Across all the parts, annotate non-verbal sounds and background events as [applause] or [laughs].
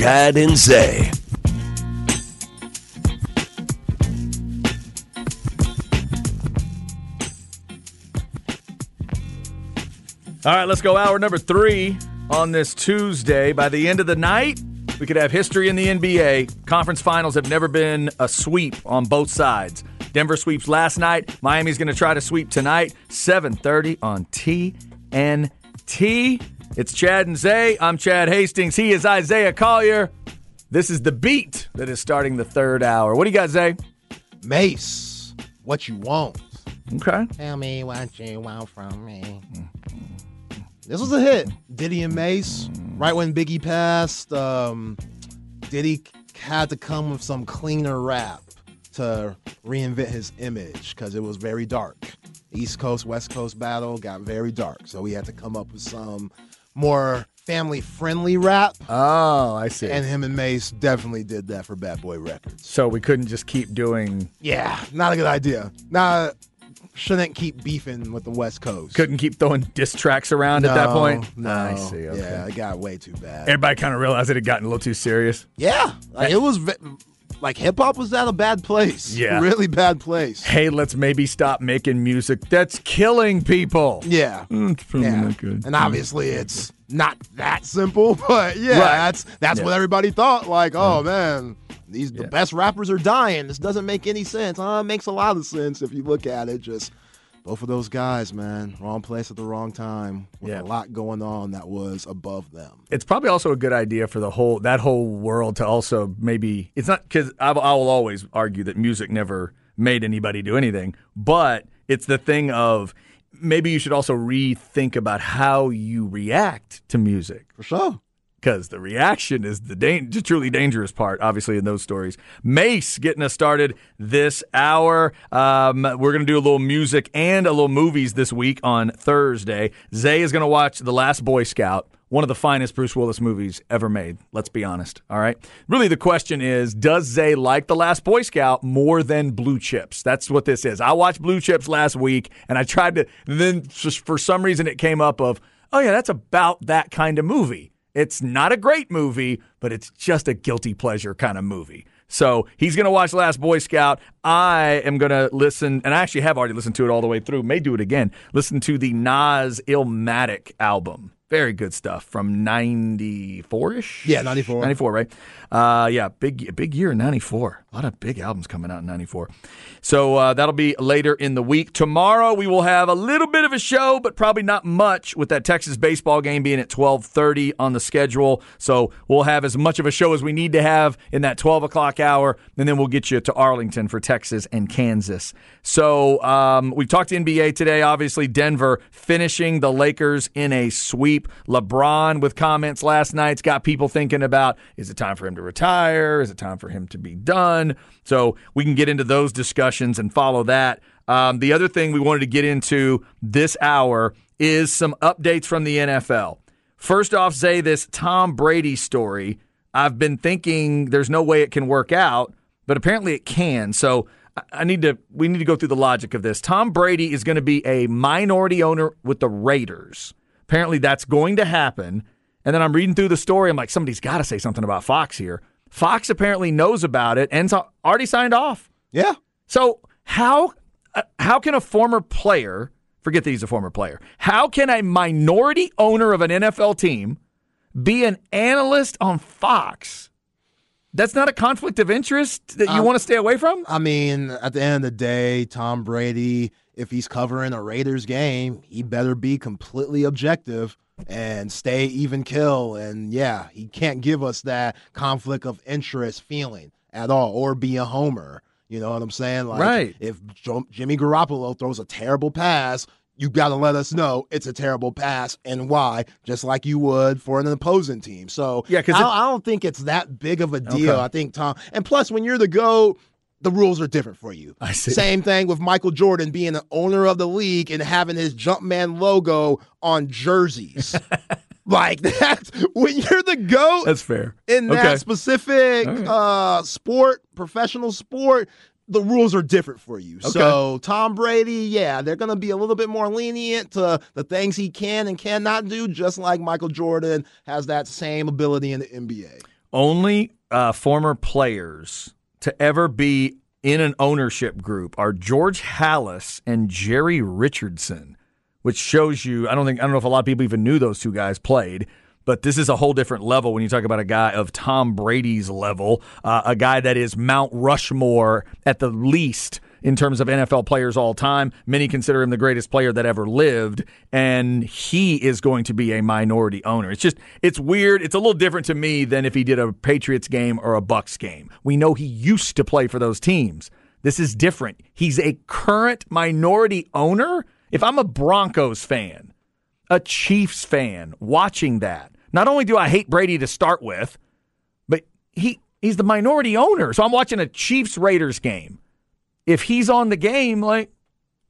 Chad and Zay. All right, let's go hour number three on this Tuesday. By the end of the night, we could have history in the NBA. Conference finals have never been a sweep on both sides. Denver sweeps last night. Miami's going to try to sweep tonight. 7:30 on TNT. It's Chad and Zay. I'm Chad Hastings. He is Isaiah Collier. This is the beat that is starting the third hour. What do you got, Zay? Mase, what you want? Okay. Tell me what you want from me. This was a hit. Diddy and Mase, right when Biggie passed, um, Diddy had to come with some cleaner rap to reinvent his image because it was very dark. East Coast, West Coast battle got very dark. So he had to come up with some more family friendly rap. Oh, I see. And him and Mase definitely did that for Bad Boy Records. so we couldn't just keep doing Yeah, not a good idea. Nah, shouldn't keep beefing with the West Coast. couldn't keep throwing diss tracks around at that point. No, I see. Okay. Yeah, it got way too bad. Everybody kind of realized it had gotten a little too serious. yeah, like, it was like hip hop was at a bad place. [laughs] Yeah. really bad place. Hey, let's maybe stop making music that's killing people. Yeah, Mm, it's probably yeah. not good. And obviously, it's not that simple, [laughs] but yeah, Right. that's that's Yeah. what everybody thought. Like, oh man, these the Yeah. best rappers are dying. This doesn't make any sense. Uh, it makes a lot of sense if you look at it. Just both of those guys, man, wrong place at the wrong time with Yeah. a lot going on that was above them. it's probably also a good idea for the whole that whole world to also maybe it's not because I, I will always argue that music never made anybody do anything, but it's the thing of maybe you should also rethink about how you react to music. For sure. Because the reaction is the dan- the truly dangerous part, obviously, in those stories. Mase getting us started this hour. Um, we're going to do a little music and a little movies this week on Thursday. Zay is going to watch The Last Boy Scout. One of the finest Bruce Willis movies ever made. Let's be honest. All right. Really, the question is Does Zay like The Last Boy Scout more than Blue Chips? That's what this is. I watched Blue Chips last week and I tried to, then for some reason it came up of, oh, yeah, that's about that kind of movie. It's not a great movie, but it's just a guilty pleasure kind of movie. So he's going to watch Last Boy Scout. I am going to listen, and I actually have already listened to it all the way through. May do it again. Listen to the Nas Illmatic album. Very good stuff from 94 ish? Yeah, 94. 94, right? Uh, yeah, big big year in 94. A lot of big albums coming out in 94. So uh, that'll be later in the week. Tomorrow we will have a little bit of a show, but probably not much with that Texas baseball game being at 1230 on the schedule. So we'll have as much of a show as we need to have in that 12 o'clock hour, and then we'll get you to Arlington for Texas and Kansas. So um, we talked to NBA today. Obviously, Denver finishing the Lakers in a sweep. LeBron with comments last night's got people thinking about is it time for him to retire? Is it time for him to be done? So we can get into those discussions and follow that. Um, the other thing we wanted to get into this hour is some updates from the NFL. First off, say this Tom Brady story. I've been thinking there's no way it can work out, but apparently it can. So I need to we need to go through the logic of this. Tom Brady is going to be a minority owner with the Raiders. Apparently that's going to happen. And then I'm reading through the story. I'm like, somebody's got to say something about Fox here. Fox apparently knows about it and's already signed off. Yeah. So how uh, how can a former player forget that he's a former player? How can a minority owner of an NFL team be an analyst on Fox? That's not a conflict of interest that you want to stay away from. I mean, at the end of the day, Tom Brady, if he's covering a Raiders game, he better be completely objective and stay even kill. And yeah, he can't give us that conflict of interest feeling at all or be a homer. You know what I'm saying? Like, Right. if Jimmy Garoppolo throws a terrible pass, you got to let us know it's a terrible pass and why, just like you would for an opposing team. So Yeah, 'cause I, I don't think it's that big of a deal. Okay. I think Tom, and plus when you're the GOAT, the rules are different for you. I see. Same thing with Michael Jordan being the owner of the league and having his Jumpman logo on jerseys. [laughs] like that, when you're the GOAT That's fair. in that Okay. specific right. uh, sport, professional sport, the rules are different for you. So Tom Brady, yeah, they're going to be a little bit more lenient to the things he can and cannot do, just like Michael Jordan has that same ability in the NBA. only uh, former players to ever be in an ownership group are George Halas and Jerry Richardson, which shows you. I don't think I don't know if a lot of people even knew those two guys played. But this is a whole different level when you talk about a guy of Tom Brady's level, uh, a guy that is Mount Rushmore at the least in terms of NFL players all time. Many consider him the greatest player that ever lived, and he is going to be a minority owner. It's just it's weird. It's a little different to me than if he did a Patriots game or a Bucs game. We know he used to play for those teams. This is different. He's a current minority owner. If I'm a Broncos fan, a Chiefs fan watching that, not only do I hate Brady to start with, but he he's the minority owner. So I'm watching a Chiefs Raiders game. If he's on the game, like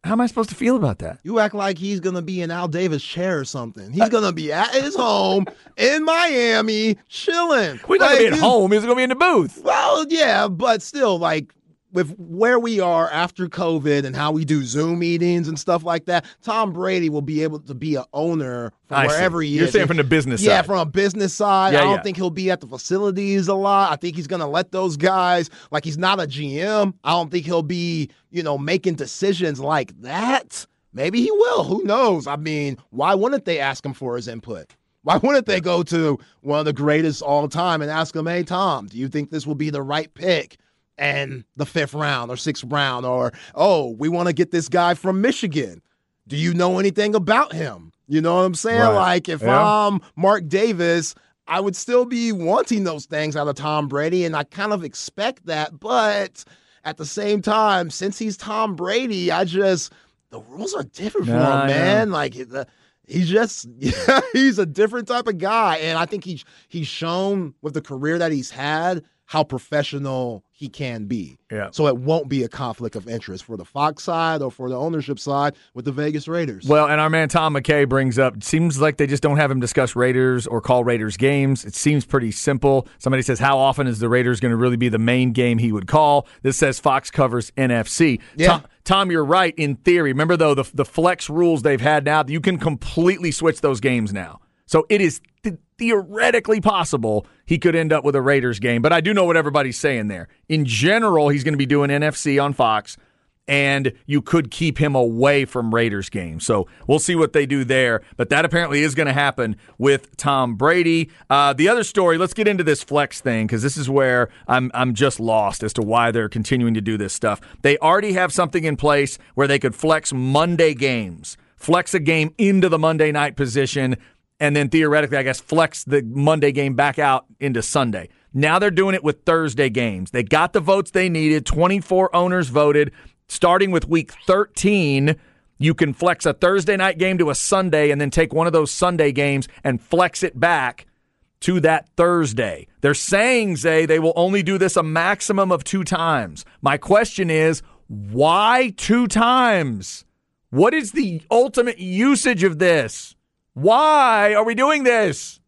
how am I supposed to feel about that? You act like he's gonna be in Al Davis' chair or something. He's gonna be at his home in Miami, chilling. We're not Like, gonna be at home. He's gonna be in the booth. Well, yeah, but still, like with where we are after COVID and how we do Zoom meetings and stuff like that, Tom Brady will be able to be an owner from I see. wherever he You're is. saying from the business yeah, side. from a business side. Yeah, I don't yeah. think he'll be at the facilities a lot. I think he's gonna let those guys like he's not a GM. I don't think he'll be, you know, making decisions like that. Maybe he will. Who knows? I mean, why wouldn't they ask him for his input? Why wouldn't they go to one of the greatest all time and ask him, hey, Tom, do you think this will be the right pick? And the fifth round or sixth round, or oh, we want to get this guy from Michigan. Do you know anything about him? You know what I'm saying? Right. Like if Yeah. I'm Mark Davis, I would still be wanting those things out of Tom Brady, and I kind of expect that. But at the same time, since he's Tom Brady, I just the rules are different for Nah, I him, man. Like the, he's just yeah, [laughs] he's a different type of guy, and I think he's he's shown with the career that he's had how professional he can be. Yeah. So it won't be a conflict of interest for the Fox side or for the ownership side with the Vegas Raiders. Well, and our man Tom McKay brings up seems like they just don't have him discuss Raiders or call Raiders games. It seems pretty simple. Somebody says, How often is the Raiders going to really be the main game he would call? This says Fox covers NFC. Yeah. Tom, Tom, you're right in theory. Remember, though, the, the flex rules they've had now, you can completely switch those games now. So it is theoretically possible he could end up with a Raiders game. But I do know what everybody's saying there. In general, he's going to be doing NFC on Fox and you could keep him away from Raiders games. So we'll see what they do there. But that apparently is going to happen with Tom Brady. Uh, the other story, let's get into this flex thing because this is where I'm I'm just lost as to why they're continuing to do this stuff. They already have something in place where they could flex Monday games, flex a game into the Monday night position, and then theoretically, I guess, flex the Monday game back out into Sunday. Now they're doing it with Thursday games. They got the votes they needed. 24 owners voted. Starting with week 13, you can flex a Thursday night game to a Sunday and then take one of those Sunday games and flex it back to that Thursday. They're saying, Zay, they will only do this a maximum of two times. My question is, why two times? What is the ultimate usage of this? Why are we doing this?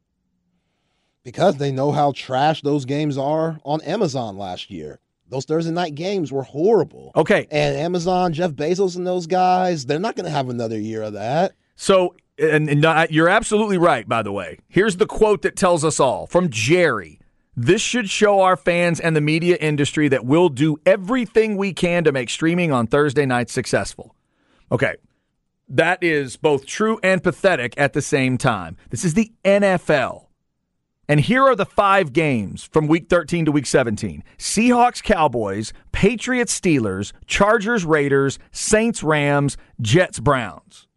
because they know how trash those games are on Amazon last year. Those Thursday night games were horrible. Okay, And Amazon, Jeff Bezos, and those guys, they're not going to have another year of that. So, and, and uh, you're absolutely right, by the way. Here's the quote that tells us all from Jerry. This should show our fans and the media industry that we'll do everything we can to make streaming on Thursday nights successful. Okay. That is both true and pathetic at the same time. This is the NFL. And here are the five games from week 13 to week 17 Seahawks, Cowboys, Patriots, Steelers, Chargers, Raiders, Saints, Rams, Jets, Browns.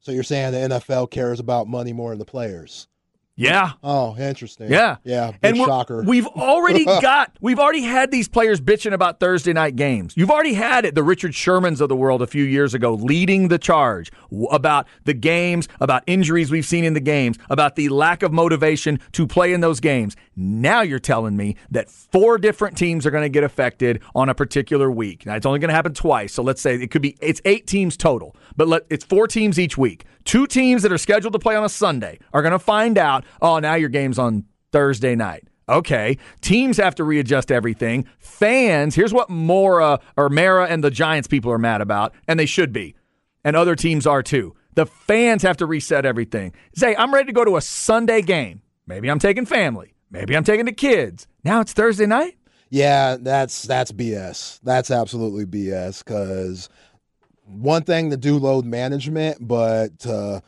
So you're saying the NFL cares about money more than the players? Yeah. Oh, interesting. Yeah. Yeah. Big and shocker. we've already [laughs] got, we've already had these players bitching about Thursday night games. You've already had it, the Richard Shermans of the world a few years ago, leading the charge about the games, about injuries we've seen in the games, about the lack of motivation to play in those games. Now you're telling me that four different teams are going to get affected on a particular week. Now it's only going to happen twice, so let's say it could be it's eight teams total, but let, it's four teams each week. Two teams that are scheduled to play on a Sunday are going to find out, oh, now your game's on Thursday night. Okay, teams have to readjust everything. Fans, here's what Mora or Mara and the Giants people are mad about, and they should be, and other teams are too. The fans have to reset everything. Say, I'm ready to go to a Sunday game. Maybe I'm taking family. Maybe I'm taking the kids. Now it's Thursday night. Yeah, that's that's BS. That's absolutely BS. Because one thing to do load management, but to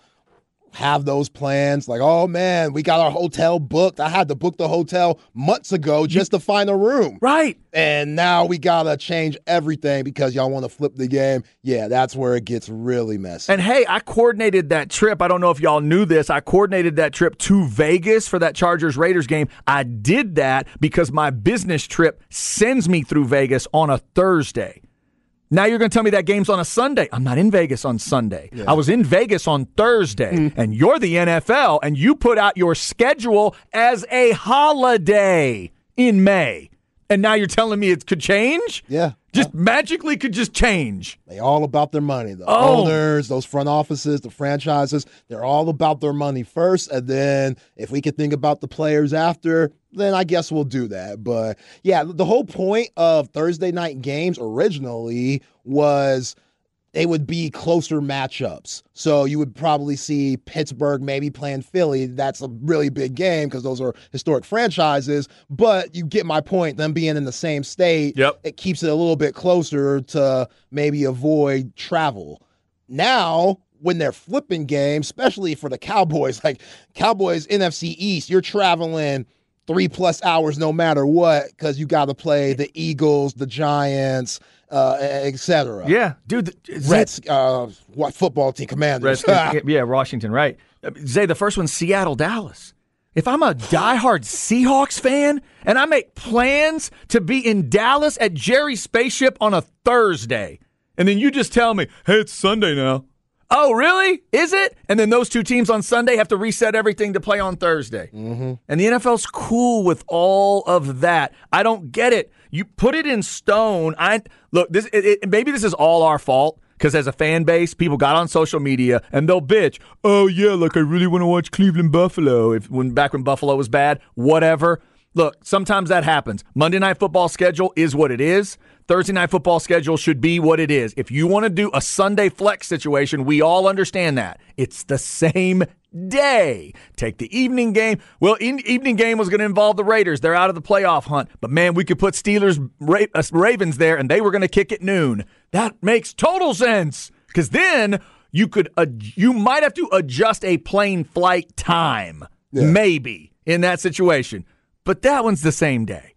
have those plans like, oh man, we got our hotel booked. I had to book the hotel months ago just to find a room. Right. And now we gotta change everything because y'all want to flip the game. Yeah, that's where it gets really messy. And hey, I coordinated that trip. I don't know if y'all knew this. I coordinated that trip to Vegas for that Chargers Raiders game. I did that because my business trip sends me through Vegas on a Thursday. Now you're going to tell me that game's on a Sunday. I'm not in Vegas on Sunday. Yeah. I was in Vegas on Thursday, mm. and you're the NFL, and you put out your schedule as a holiday in May. And now you're telling me it could change? Yeah. Just magically could just change. They all about their money. The oh. owners, those front offices, the franchises, they're all about their money first. And then if we could think about the players after, then I guess we'll do that. But yeah, the whole point of Thursday night games originally was they would be closer matchups. So you would probably see Pittsburgh maybe playing Philly. That's a really big game because those are historic franchises. But you get my point. Them being in the same state, yep. it keeps it a little bit closer to maybe avoid travel. Now, when they're flipping games, especially for the Cowboys, [laughs] like Cowboys NFC East, you're traveling three plus hours no matter what because you got to play the [laughs] Eagles, the Giants, uh, etc. Yeah, dude. Reds, uh, what football team commanders? [laughs] yeah, Washington, right? Zay, the first one, Seattle, Dallas. If I'm a diehard Seahawks fan and I make plans to be in Dallas at Jerry Spaceship on a Thursday, and then you just tell me, hey, it's Sunday now. Oh, really? Is it? And then those two teams on Sunday have to reset everything to play on Thursday. Mm-hmm. And the NFL's cool with all of that. I don't get it. You put it in stone. I look. This it, it, maybe this is all our fault because as a fan base, people got on social media and they'll bitch. Oh yeah, like I really want to watch Cleveland Buffalo. If when back when Buffalo was bad, whatever. Look, sometimes that happens. Monday night football schedule is what it is. Thursday night football schedule should be what it is. If you want to do a Sunday flex situation, we all understand that. It's the same day. Take the evening game. Well, in, evening game was going to involve the Raiders. They're out of the playoff hunt. But man, we could put Steelers Ra- uh, Ravens there and they were going to kick at noon. That makes total sense cuz then you could uh, you might have to adjust a plane flight time. Yeah. Maybe in that situation. But that one's the same day.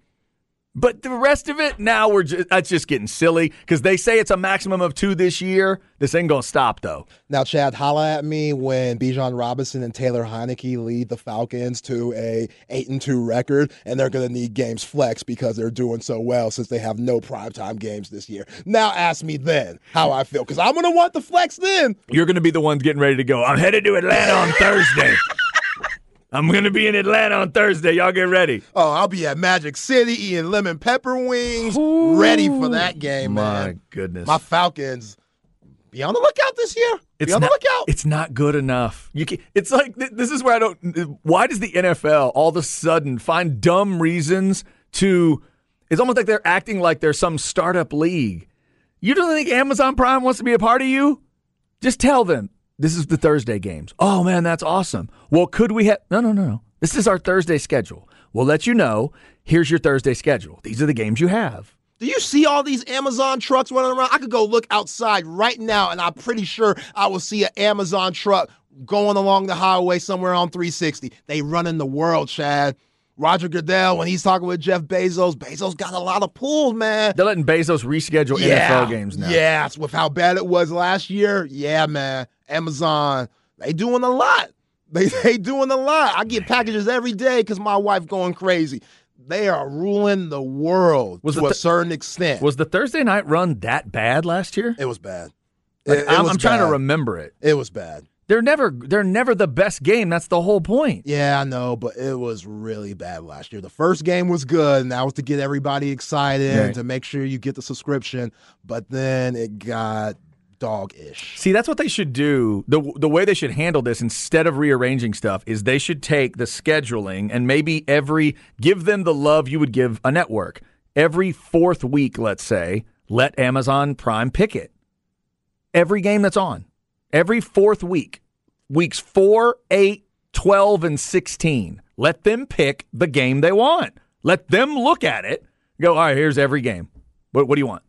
But the rest of it, now we're just, that's just getting silly because they say it's a maximum of two this year. This ain't gonna stop though. Now, Chad, holla at me when Bijan Robinson and Taylor Heinicke lead the Falcons to a eight and two record, and they're gonna need games flex because they're doing so well since they have no primetime games this year. Now, ask me then how I feel because I'm gonna want the flex then. You're gonna be the ones getting ready to go. I'm headed to Atlanta on Thursday. [laughs] I'm gonna be in Atlanta on Thursday. Y'all get ready. Oh, I'll be at Magic City eating lemon pepper wings, Ooh, ready for that game, man. my man. goodness. My Falcons. Be on the lookout this year. It's be on not, the lookout. It's not good enough. You can, it's like this is where I don't. Why does the NFL all of a sudden find dumb reasons to? It's almost like they're acting like they're some startup league. You don't think Amazon Prime wants to be a part of you? Just tell them this is the Thursday games. Oh man, that's awesome. Well, could we have No, no, no, no. This is our Thursday schedule. We'll let you know. Here's your Thursday schedule. These are the games you have. Do you see all these Amazon trucks running around? I could go look outside right now and I'm pretty sure I will see an Amazon truck going along the highway somewhere on 360. They run in the world, Chad. Roger Goodell, when he's talking with Jeff Bezos, Bezos got a lot of pulls, man. They're letting Bezos reschedule yeah, NFL games now. Yeah, with how bad it was last year. Yeah, man. Amazon, they doing a lot. [laughs] They they doing a lot. I get packages every day because my wife going crazy. They are ruling the world was to th- a certain extent. Was the Thursday night run that bad last year? It was bad. Like, it, it I'm, was I'm trying to remember it. It was bad. They're never they're never the best game. That's the whole point. Yeah, I know, but it was really bad last year. The first game was good, and that was to get everybody excited right. to make sure you get the subscription. But then it got dog-ish. See, that's what they should do. The the way they should handle this instead of rearranging stuff is they should take the scheduling and maybe every give them the love you would give a network. Every fourth week, let's say, let Amazon Prime pick it. Every game that's on every fourth week, weeks 4, 8, 12, and 16. Let them pick the game they want. Let them look at it. Go, all right, here's every game. What, what do you want?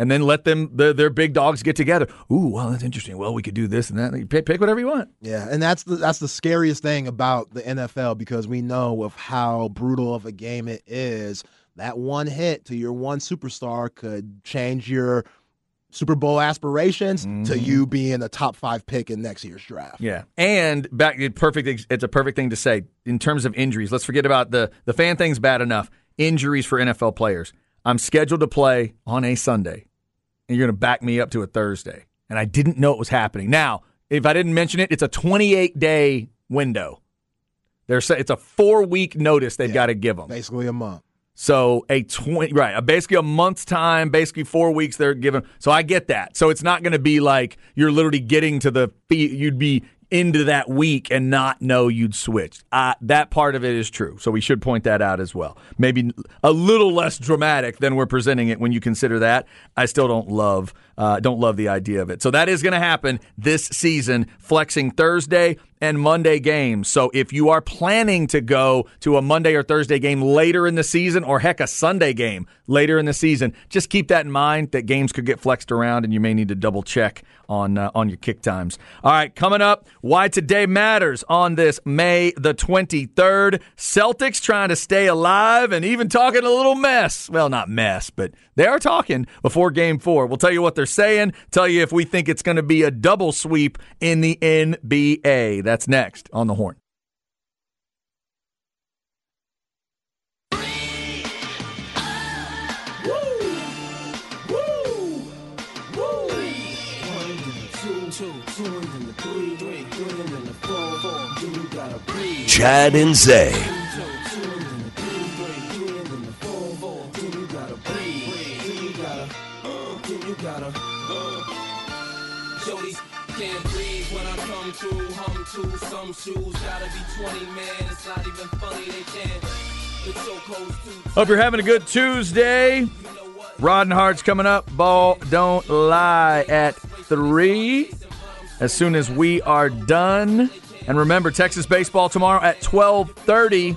And then let them, the, their big dogs get together. Ooh, well, that's interesting. Well, we could do this and that. Pick, pick whatever you want. Yeah, and that's the that's the scariest thing about the NFL because we know of how brutal of a game it is. That one hit to your one superstar could change your Super Bowl aspirations mm-hmm. to you being a top five pick in next year's draft. Yeah, and back perfect. It's a perfect thing to say in terms of injuries. Let's forget about the the fan thing's bad enough. Injuries for NFL players. I'm scheduled to play on a Sunday, and you're going to back me up to a Thursday, and I didn't know it was happening. Now, if I didn't mention it, it's a 28 day window. There's it's a four week notice they've yeah, got to give them. Basically a month. So a twenty right, a basically a month's time, basically four weeks they're given. So I get that. So it's not going to be like you're literally getting to the you'd be into that week and not know you'd switched. Uh, that part of it is true. So we should point that out as well. Maybe a little less dramatic than we're presenting it when you consider that. I still don't love uh, don't love the idea of it. So that is going to happen this season, flexing Thursday and Monday games. So if you are planning to go to a Monday or Thursday game later in the season, or heck, a Sunday game later in the season, just keep that in mind that games could get flexed around, and you may need to double check on uh, on your kick times. All right, coming up, why today matters on this May the 23rd. Celtics trying to stay alive and even talking a little mess. Well, not mess, but they are talking before game 4. We'll tell you what they're saying, tell you if we think it's going to be a double sweep in the NBA. That's next on the horn. Chad and Zay. Some shoes gotta be 20, man. It's not even funny, they can't. Hope you're having a good Tuesday. Rod and Hart's coming up. Ball don't lie at three. As soon as we are done. And remember, Texas baseball tomorrow at 12:30.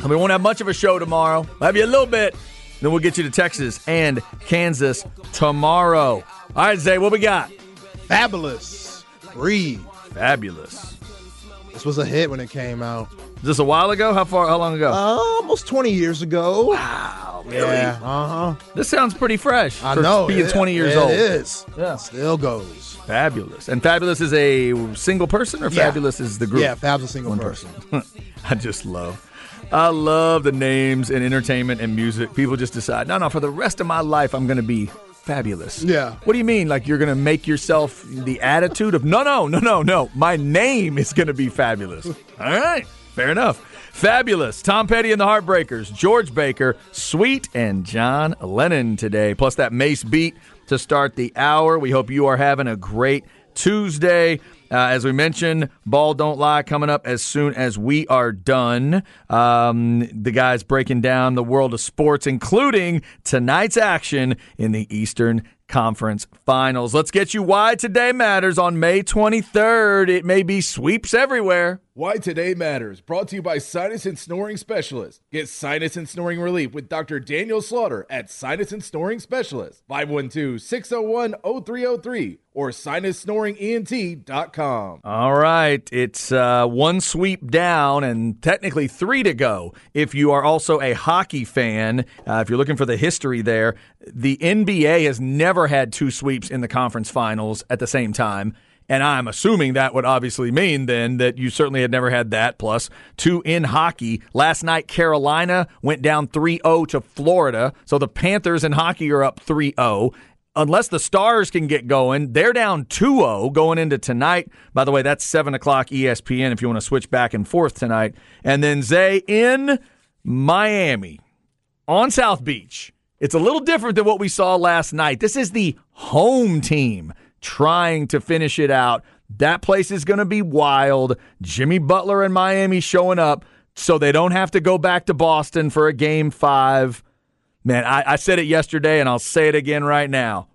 And we won't have much of a show tomorrow. We'll have you a little bit. Then we'll get you to Texas and Kansas tomorrow. All right, Zay, what we got? Fabolous. Breathe. Fabolous. This was a hit when it came out. Just a while ago? How far? How long ago? Uh, almost 20 years ago. Wow. Really? Yeah. Uh huh. This sounds pretty fresh. I know. Being it, 20 years it old. It is. Yeah. Still goes. Fabolous. And Fabolous is a single person or Yeah. Fabolous is the group? Yeah, Fab's a single One person. [laughs] I just love. I love the names and entertainment and music. People just decide, no, no, for the rest of my life, I'm going to be fabulous. Yeah. What do you mean? Like you're going to make yourself the attitude of, no, no, no, no, no. My name is going to be fabulous. All right. Fair enough. Fabolous. Tom Petty and the Heartbreakers, George Baker, Sweet, and John Lennon today. Plus that Mase beat to start the hour. We hope you are having a great Tuesday. Uh, as we mentioned, Ball Don't Lie coming up as soon as we are done. Um, the guys breaking down the world of sports, including tonight's action in the Eastern Conference Finals. Let's get you why today matters on May 23rd. It may be sweeps everywhere. Why Today Matters, brought to you by Sinus and Snoring Specialist. Get sinus and snoring relief with Dr. Daniel Slaughter at Sinus and Snoring Specialist, 512 601 0303 or sinussnoringent.com. All right. It's uh, one sweep down and technically three to go. If you are also a hockey fan, uh, if you're looking for the history there, the NBA has never had two sweeps in the conference finals at the same time. And I'm assuming that would obviously mean then that you certainly had never had that. Plus, two in hockey. Last night, Carolina went down 3 0 to Florida. So the Panthers in hockey are up 3 0 unless the Stars can get going, they're down 2 0 going into tonight. By the way, that's 7 o'clock ESPN if you want to switch back and forth tonight. And then Zay in Miami on South Beach. It's a little different than what we saw last night. This is the home team trying to finish it out. That place is going to be wild. Jimmy Butler and Miami showing up so they don't have to go back to Boston for a game five. Man, I, I said it yesterday and I'll say it again right now.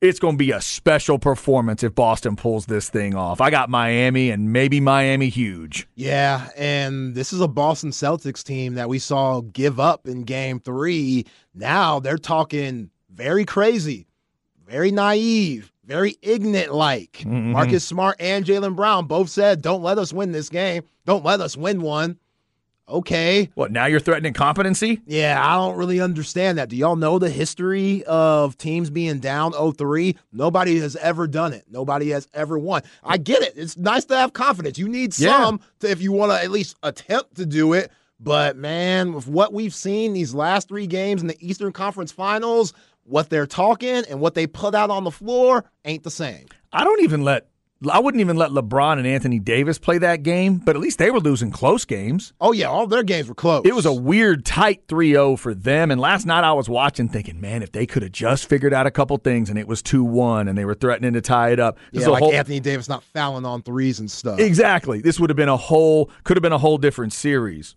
it's going to be a special performance if Boston pulls this thing off. I got Miami and maybe Miami huge. Yeah, and this is a Boston Celtics team that we saw give up in game three. Now they're talking very crazy, very naive, very ignorant like. Mm-hmm. Marcus Smart and Jaylen Brown both said, Don't let us win this game. Don't let us win one. Okay. What, now you're threatening competency? Yeah, I don't really understand that. Do y'all know the history of teams being down 0-3? Nobody has ever done it. Nobody has ever won. I get it. It's nice to have confidence. You need Yeah. some to, if you want to at least attempt to do it. But man, with what we've seen these last three games in the Eastern Conference Finals, what they're talking and what they put out on the floor ain't the same. I don't even let I wouldn't even let LeBron and Anthony Davis play that game, but at least they were losing close games. Oh yeah, all their games were close. It was a weird tight 3-0 for them and last night I was watching thinking, man, if they could have just figured out a couple things and it was 2-1 and they were threatening to tie it up. This yeah, like whole- Anthony Davis not fouling on threes and stuff. Exactly. This would have been a whole could have been a whole different series.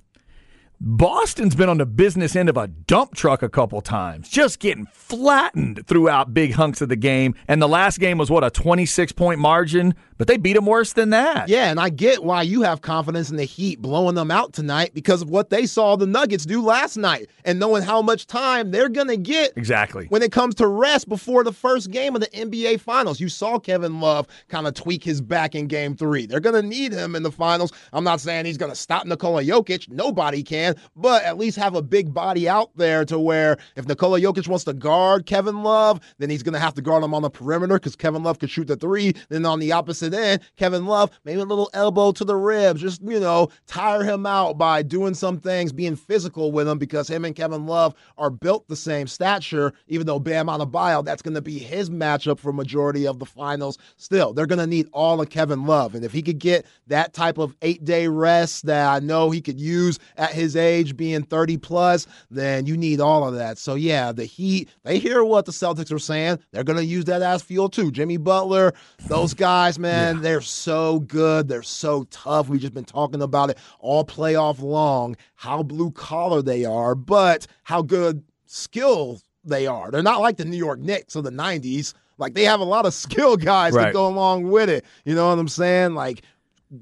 Boston's been on the business end of a dump truck a couple times, just getting flattened throughout big hunks of the game. And the last game was what a 26 point margin, but they beat them worse than that. Yeah, and I get why you have confidence in the Heat blowing them out tonight because of what they saw the Nuggets do last night and knowing how much time they're going to get Exactly. when it comes to rest before the first game of the NBA Finals. You saw Kevin Love kind of tweak his back in game three. They're going to need him in the finals. I'm not saying he's going to stop Nikola Jokic. Nobody can, but at least have a big body out there to where if Nikola Jokic wants to guard Kevin Love, then he's going to have to guard him on the perimeter because Kevin Love could shoot the three. Then on the opposite end, Kevin Love, maybe a little elbow to the ribs, just, you know, tire him out by doing some things, being physical with him because him and Kevin Love are built the same stature, even though Bam Adebayo, that's going to be his matchup for majority of the finals. Still, they're going to need all of Kevin Love. And if he could get that type of eight-day rest that I know he could use at his age, being 30 plus, then you need all of that. So yeah, the Heat, they hear what the Celtics are saying. They're going to use that as fuel too. Jimmy Butler, those guys, man, they're so good. They're so tough. We've just been talking about it all playoff long, how blue collar they are, but how good skill they are. They're not like the New York Knicks of the 90s. Like they have a lot of [laughs] skill guys Right. that go along with it. You know what I'm saying? Like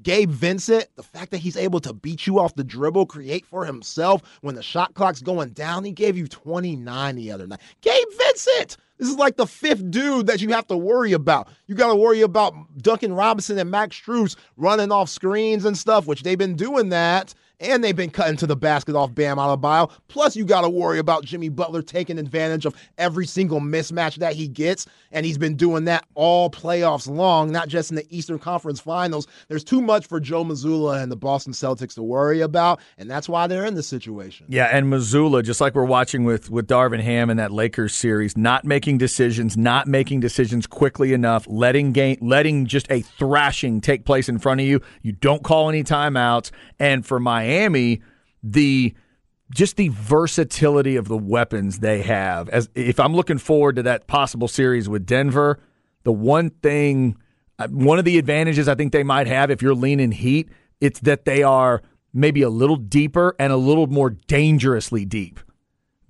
Gabe Vincent, the fact that he's able to beat you off the dribble, create for himself when the shot clock's going down, he gave you 29 the other night. Gabe Vincent! This is like the fifth dude that you have to worry about. You got to worry about Duncan Robinson and Max Strus running off screens and stuff, which they've been doing that. And they've been cutting to the basket off Bam Adebayo. Plus, you got to worry about Jimmy Butler taking advantage of every single mismatch that he gets. And he's been doing that all playoffs long, not just in the Eastern Conference Finals. There's too much for Joe Mazzulla and the Boston Celtics to worry about. And that's why they're in this situation. Yeah, and Mazzulla, just like we're watching with with Darvin Ham in that Lakers series, not making decisions, not making decisions quickly enough, letting game, letting just a thrashing take place in front of you. You don't call any timeouts, and for Miami, the just the versatility of the weapons they have. As if I'm looking forward to that possible series with Denver, the one thing, uh, one of the advantages I think they might have if you're leaning Heat, it's that they are maybe a little deeper and a little more dangerously deep.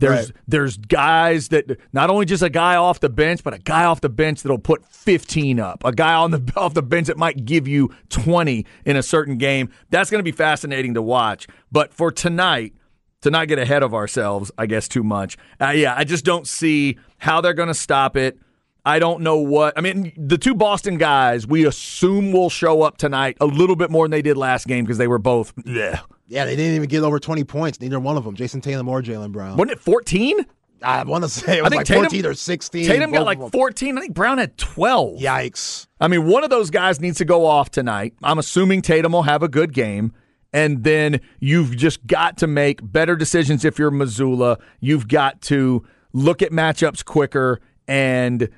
There's Right. there's guys that not only just a guy off the bench, but a guy off the bench that'll put 15 up. A guy on the [laughs] off the bench that might give you 20 in a certain game. That's going to be fascinating to watch. But for tonight, to not get ahead of ourselves, I guess too much. Uh, yeah, I just don't see how they're going to stop it. I don't know what. I mean, the two Boston guys we assume will show up tonight a little bit more than they did last game because they were both. Bleh. Yeah, they didn't even get over 20 points. Neither one of them, Jayson Tatum or Jaylen Brown. Wasn't it 14? I want to say it was think like Tatum- 14 or 16. Tatum got like 14. I think Brown had 12. Yikes. I mean, one of those guys needs to go off tonight. I'm assuming Tatum will have a good game. And then you've just got to make better decisions if you're Mazzulla. You've got to look at matchups quicker and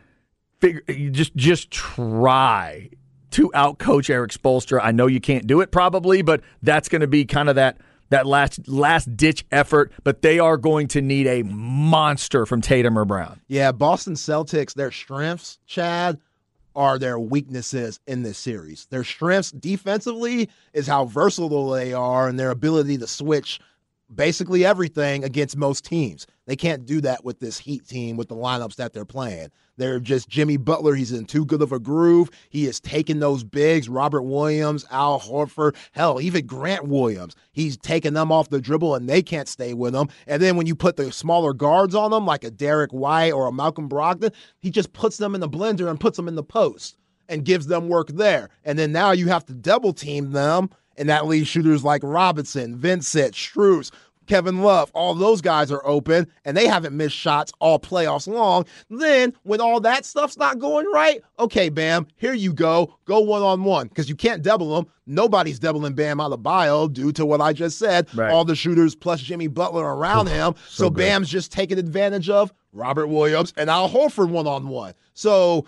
figure just just try to outcoach Erik Spoelstra. I know you can't do it probably, but that's going to be kind of that that last last ditch effort. But they are going to need a monster from Tatum or Brown. Yeah, Boston Celtics, their strengths, Chad, are their weaknesses in this series. Their strengths defensively is how versatile they are and their ability to switch basically everything against most teams. They can't do that with this Heat team with the lineups that they're playing. They're just Jimmy Butler. He's in too good of a groove. He is taking those bigs, Robert Williams, Al Horford, hell, even Grant Williams. He's taking them off the dribble and they can't stay with him. And then when you put the smaller guards on them, like a Derrick White or a Malcolm Brogdon, he just puts them in the blender and puts them in the post and gives them work there. And then now you have to double team them and that leaves shooters like Robinson, Vincent, Strus, Kevin Love, all those guys are open and they haven't missed shots all playoffs long. Then, when all that stuff's not going right, okay, Bam, here you go. Go one on one because you can't double them. Nobody's doubling Bam Adebayo due to what I just said. Right. All the shooters plus Jimmy Butler around him. So, good. Bam's just taking advantage of Robert Williams and Al Horford one on one. So,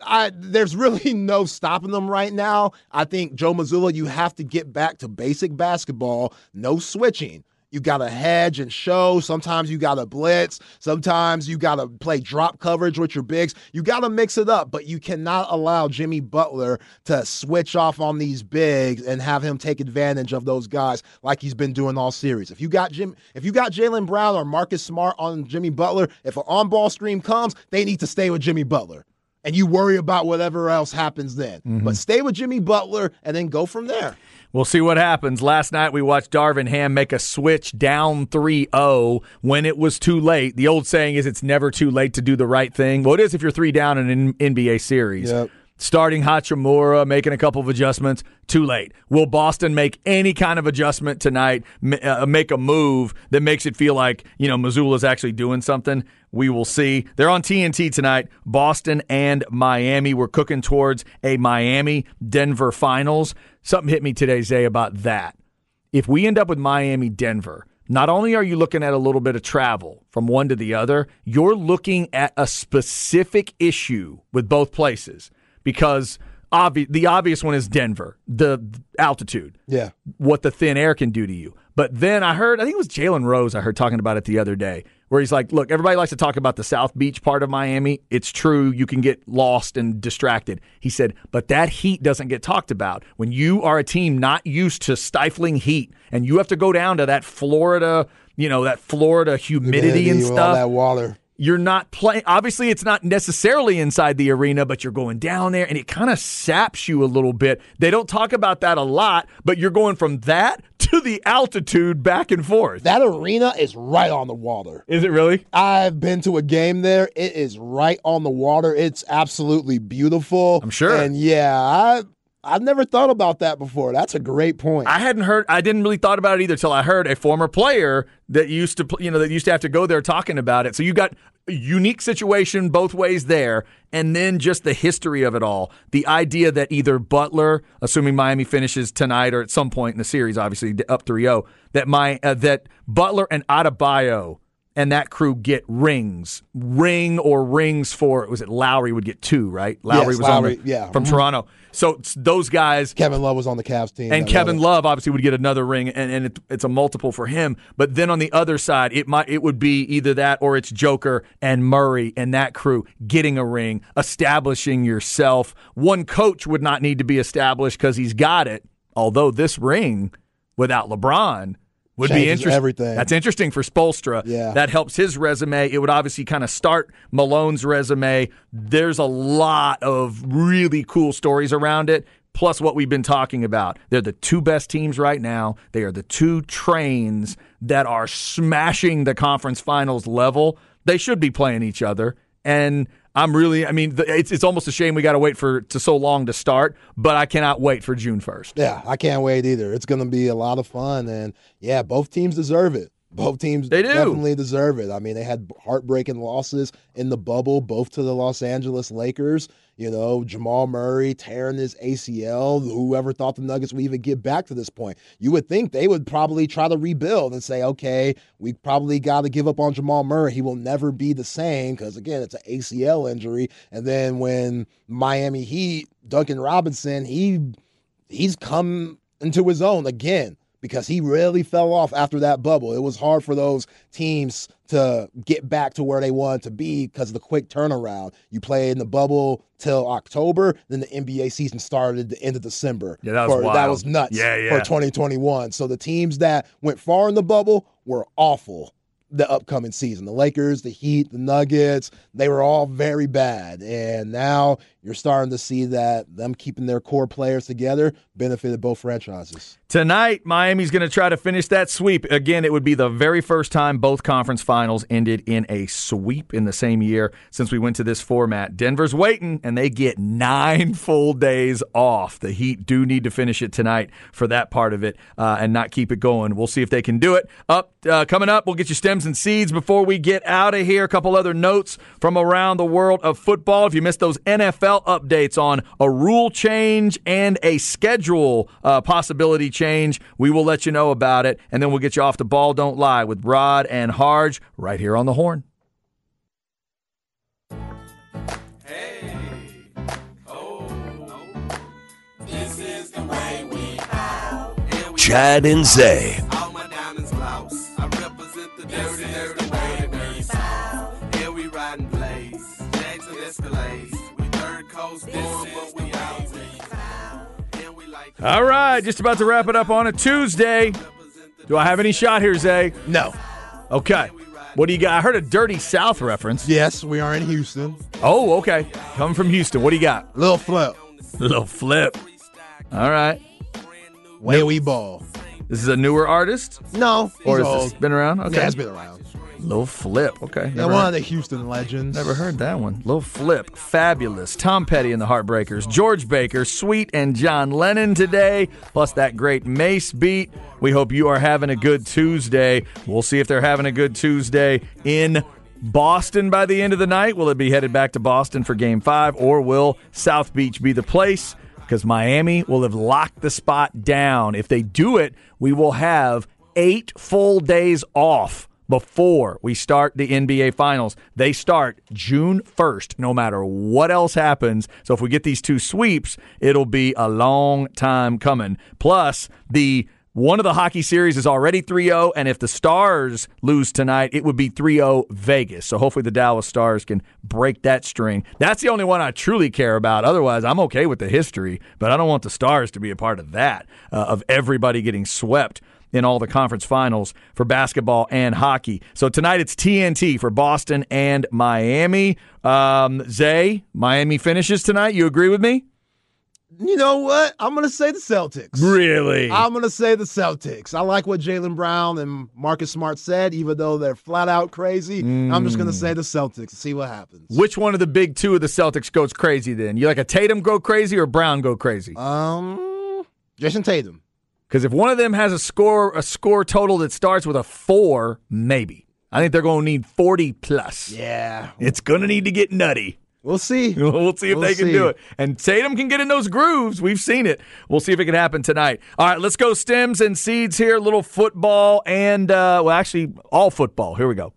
I, there's really [laughs] no stopping them right now. I think Joe Mazzulla, you have to get back to basic basketball, no switching. You got to hedge and show. Sometimes you got to blitz. Sometimes you got to play drop coverage with your bigs. You got to mix it up, but you cannot allow Jimmy Butler to switch off on these bigs and have him take advantage of those guys like he's been doing all series. If you got Jim, if you got Jaylen Brown or Marcus Smart on Jimmy Butler, if an on-ball screen comes, they need to stay with Jimmy Butler and you worry about whatever else happens then. Mm-hmm. But stay with Jimmy Butler and then go from there. We'll see what happens. Last night we watched Darvin Ham make a switch down 3-0 when it was too late. The old saying is it's never too late to do the right thing. Well, it is if you're three down in an NBA series. Yep. Starting Hachimura, making a couple of adjustments, too late. Will Boston make any kind of adjustment tonight, uh, make a move that makes it feel like, you know, Mazzulla's actually doing something? We will see. They're on TNT tonight. Boston and Miami. We're cooking towards a Miami Denver finals. Something hit me today, Zay, about that. If we end up with Miami Denver, not only are you looking at a little bit of travel from one to the other, you're looking at a specific issue with both places because obvi- the obvious one is Denver, the altitude Yeah. what the thin air can do to you. But then I heard, I think it was Jalen Rose, I heard talking about it the other day, where he's like, look, everybody likes to talk about the South Beach part of Miami. It's true, you can get lost and distracted. He said, but that heat doesn't get talked about. When you are a team not used to stifling heat and you have to go down to that Florida, you know, that Florida humidity, and with all stuff that water. You're not playing obviously it's not necessarily inside the arena but you're going down there and it kind of saps you a little bit they don't talk about that a lot but you're going from that [laughs] to the altitude back and forth That arena is right on the water. is it really I've been to a game there. It is right on the water. It's absolutely beautiful. I'm sure. And yeah, I I've never thought about that before. That's a great point. I hadn't heard. I didn't really thought about it either till I heard a former player that used to, you know, that used to have to go there talking about it. So you got a unique situation both ways there, and then just the history of it all. The idea that either Butler, assuming Miami finishes tonight or at some point in the series, obviously up 3-0, that my uh, that Butler and Adebayo and that crew get rings, ring or rings for was it Lowry would get two, right? Lowry Yes, was on the, yeah. from Mhm. Toronto. So those guys Kevin Love was on the Cavs team. and Kevin love Love obviously would get another ring, and, and it, it's a multiple for him. But then on the other side, it might it would be either that or it's Joker and Murray and that crew getting a ring, establishing yourself. One coach would not need to be established because he's got it. Although this ring without LeBron would be Changes interesting. everything. That's interesting for Spoelstra. Yeah. That helps his resume. It would obviously kind of start Malone's resume. There's a lot of really cool stories around it. Plus, what we've been talking about. They're the two best teams right now. They are the two trains that are smashing the conference finals level. They should be playing each other. And I'm really, I mean, it's, it's almost a shame we got to wait for to so long to start, but I cannot wait for June 1st. Yeah, I can't wait either. It's going to be a lot of fun, and yeah, both teams deserve it. Both teams They do. definitely deserve it. I mean, they had heartbreaking losses in the bubble, both to the Los Angeles Lakers. You know, Jamal Murray tearing his ACL. Whoever thought the Nuggets would even get back to this point? You would think they would probably try to rebuild and say, okay, we probably got to give up on Jamal Murray. He will never be the same because, again, it's an ACL injury. And then when Miami Heat, Duncan Robinson, he he's come into his own again. Because he really fell off after that bubble. It was hard for those teams to get back to where they wanted to be because of the quick turnaround. You play in the bubble till October, then the NBA season started the end of December. Yeah, that was for, wild. that was nuts Yeah, yeah. for 2021. So the teams that went far in the bubble were awful the upcoming season. The Lakers, the Heat, the Nuggets, they were all very bad. And now you're starting to see that them keeping their core players together benefited both franchises. Tonight, Miami's going to try to finish that sweep. Again, it would be the very first time both conference finals ended in a sweep in the same year since we went to this format. Denver's waiting, and they get nine full days off. The Heat do need to finish it tonight for that part of it uh, and not keep it going. We'll see if they can do it. Up uh, coming up, we'll get you and seeds before we get out of here. A couple other notes from around the world of football. If you missed those NFL updates on a rule change and a schedule uh, possibility change, we will let you know about it, and then we'll get you off the ball. Don't lie with Rod and Harge right here on the horn. Chad and Zay. All right, just about to wrap it up on a Tuesday. Do I have any shot here, Zay? No. Okay. What do you got? I heard a Dirty South reference. Yes, we are in Houston. Oh, okay. Coming from Houston. What do you got? Little flip. Little flip. All right. Way we ball. This is a newer artist, No, or has old. this been around? Okay. Yeah, it's been around. Little Flip. Okay. Yeah, one of the Houston legends. never heard that one. Little Flip. Fabolous. Tom Petty and the Heartbreakers. George Baker, Sweet, and John Lennon today, plus that great Mase beat. We hope you are having a good Tuesday. We'll see if they're having a good Tuesday in Boston by the end of the night. Will it be headed back to Boston for game five, or will South Beach be the place? Because Miami will have locked the spot down. If they do it, we will have eight full days off before we start the NBA Finals. They start June 1st, no matter what else happens. So if we get these two sweeps, it'll be a long time coming. Plus, the one of the hockey series is already 3 0, and if the Stars lose tonight, it would be 3 0 Vegas. So hopefully the Dallas Stars can break that string. That's the only one I truly care about. Otherwise, I'm okay with the history, but I don't want the Stars to be a part of that, uh, of everybody getting swept in all the conference finals for basketball and hockey. So tonight it's TNT for Boston and Miami. Um, Zay, Miami finishes tonight. You agree with me? You know what? I'm going to say the Celtics. Really? I'm going to say the Celtics. I like what Jaylen Brown and Marcus Smart said, even though they're flat out crazy. I'm just going to say the Celtics and see what happens. Which one of the big two of the Celtics goes crazy then? You like a Tatum go crazy or Brown go crazy? Um, Jayson Tatum. Because if one of them has a score a score total that starts with a four, maybe. I think they're going to need 40 plus. Yeah. It's going to need to get nutty. We'll see. [laughs] We'll see if We'll they can see. do it. And Tatum can get in those grooves. We've seen it. We'll see if it can happen tonight. All right, let's go stems and seeds here. A little football and, uh, well, actually, all football. Here we go.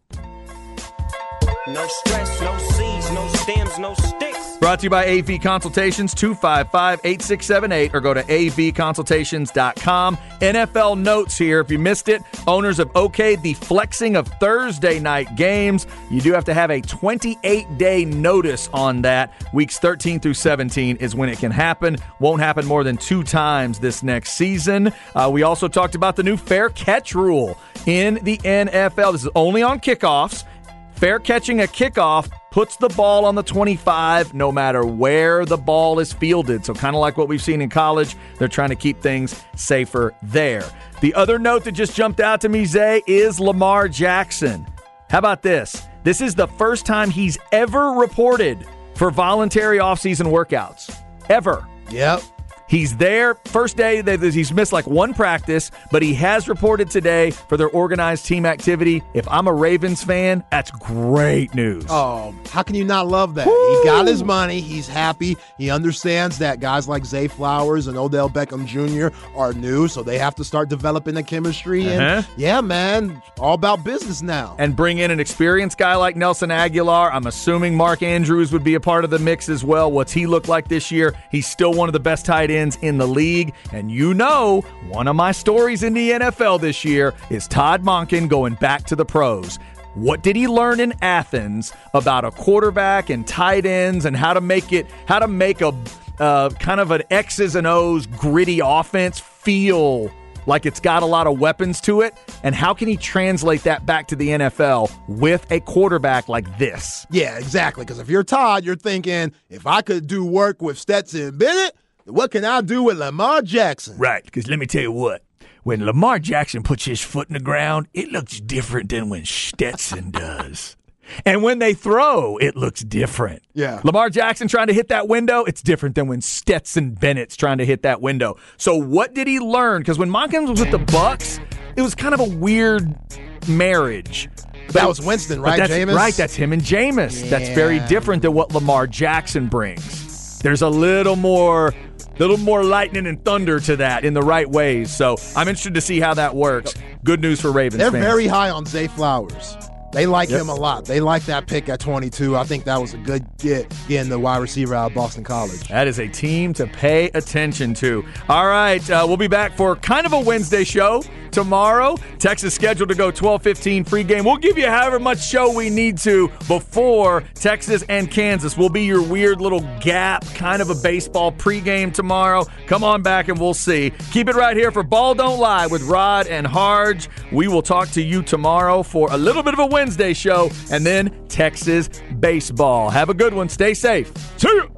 No stress, no seeds, no stems, no sticks. Brought to you by AV Consultations, 255 8678, or go to avconsultations.com. NFL notes here. If you missed it, owners have okayed the flexing of Thursday night games. You do have to have a 28 day notice on that. Weeks 13 through 17 is when it can happen. Won't happen more than two times this next season. Uh, we also talked about the new fair catch rule in the NFL. This is only on kickoffs. Fair catching a kickoff puts the ball on the 25 no matter where the ball is fielded. So, kind of like what we've seen in college, they're trying to keep things safer there. The other note that just jumped out to me, Zay, is Lamar Jackson. How about this? This is the first time he's ever reported for voluntary offseason workouts. Ever. Yep. He's there. First day, that he's missed like one practice, but he has reported today for their organized team activity. If I'm a Ravens fan, that's great news. Oh, how can you not love that? He got his money. He's happy. He understands that guys like Zay Flowers and Odell Beckham Jr. are new, so they have to start developing the chemistry. Uh-huh. And yeah, man, all about business now. and bring in an experienced guy like Nelson Agholor. I'm assuming Mark Andrews would be a part of the mix as well. What's he look like this year? He's still one of the best tight ends ends in the league. And you know, one of my stories in the NFL this year is Todd Monken going back to the pros. What did he learn in Athens about a quarterback and tight ends and how to make it, how to make a uh, kind of an X's and O's gritty offense feel like it's got a lot of weapons to it? And how can he translate that back to the NFL with a quarterback like this? Yeah, exactly. Because if you're Todd, you're thinking, if I could do work with Stetson Bennett, what can I do with Lamar Jackson? Right, because let me tell you what. When Lamar Jackson puts his foot in the ground, it looks different than when Stetson [laughs] does. And when they throw, it looks different. Yeah. Lamar Jackson trying to hit that window, it's different than when Stetson Bennett's trying to hit that window. So what did he learn? Because when Monken's was with the Bucs, it was kind of a weird marriage. That was Winston, right, that's, Jameis? Right, that's him and Jameis. That's very different than what Lamar Jackson brings. There's a little more little more lightning and thunder to that in the right ways. So I'm interested to see how that works. Good news for Ravens They're fans. very high on Zay Flowers. They like Yep. him a lot. They like that pick at 22. I think that was a good get getting the wide receiver out of Boston College. That is a team to pay attention to. All right, uh, we'll be back for kind of a Wednesday show tomorrow. Texas scheduled to go 12:15 free game. We'll give you however much show we need to before Texas and Kansas. Will be your weird little gap, kind of a baseball pregame tomorrow. Come on back and we'll see. Keep it right here for Ball Don't Lie with Rod and Harge. We will talk to you tomorrow for a little bit of a Wednesday show and then Texas baseball. Have a good one. Stay safe. See you.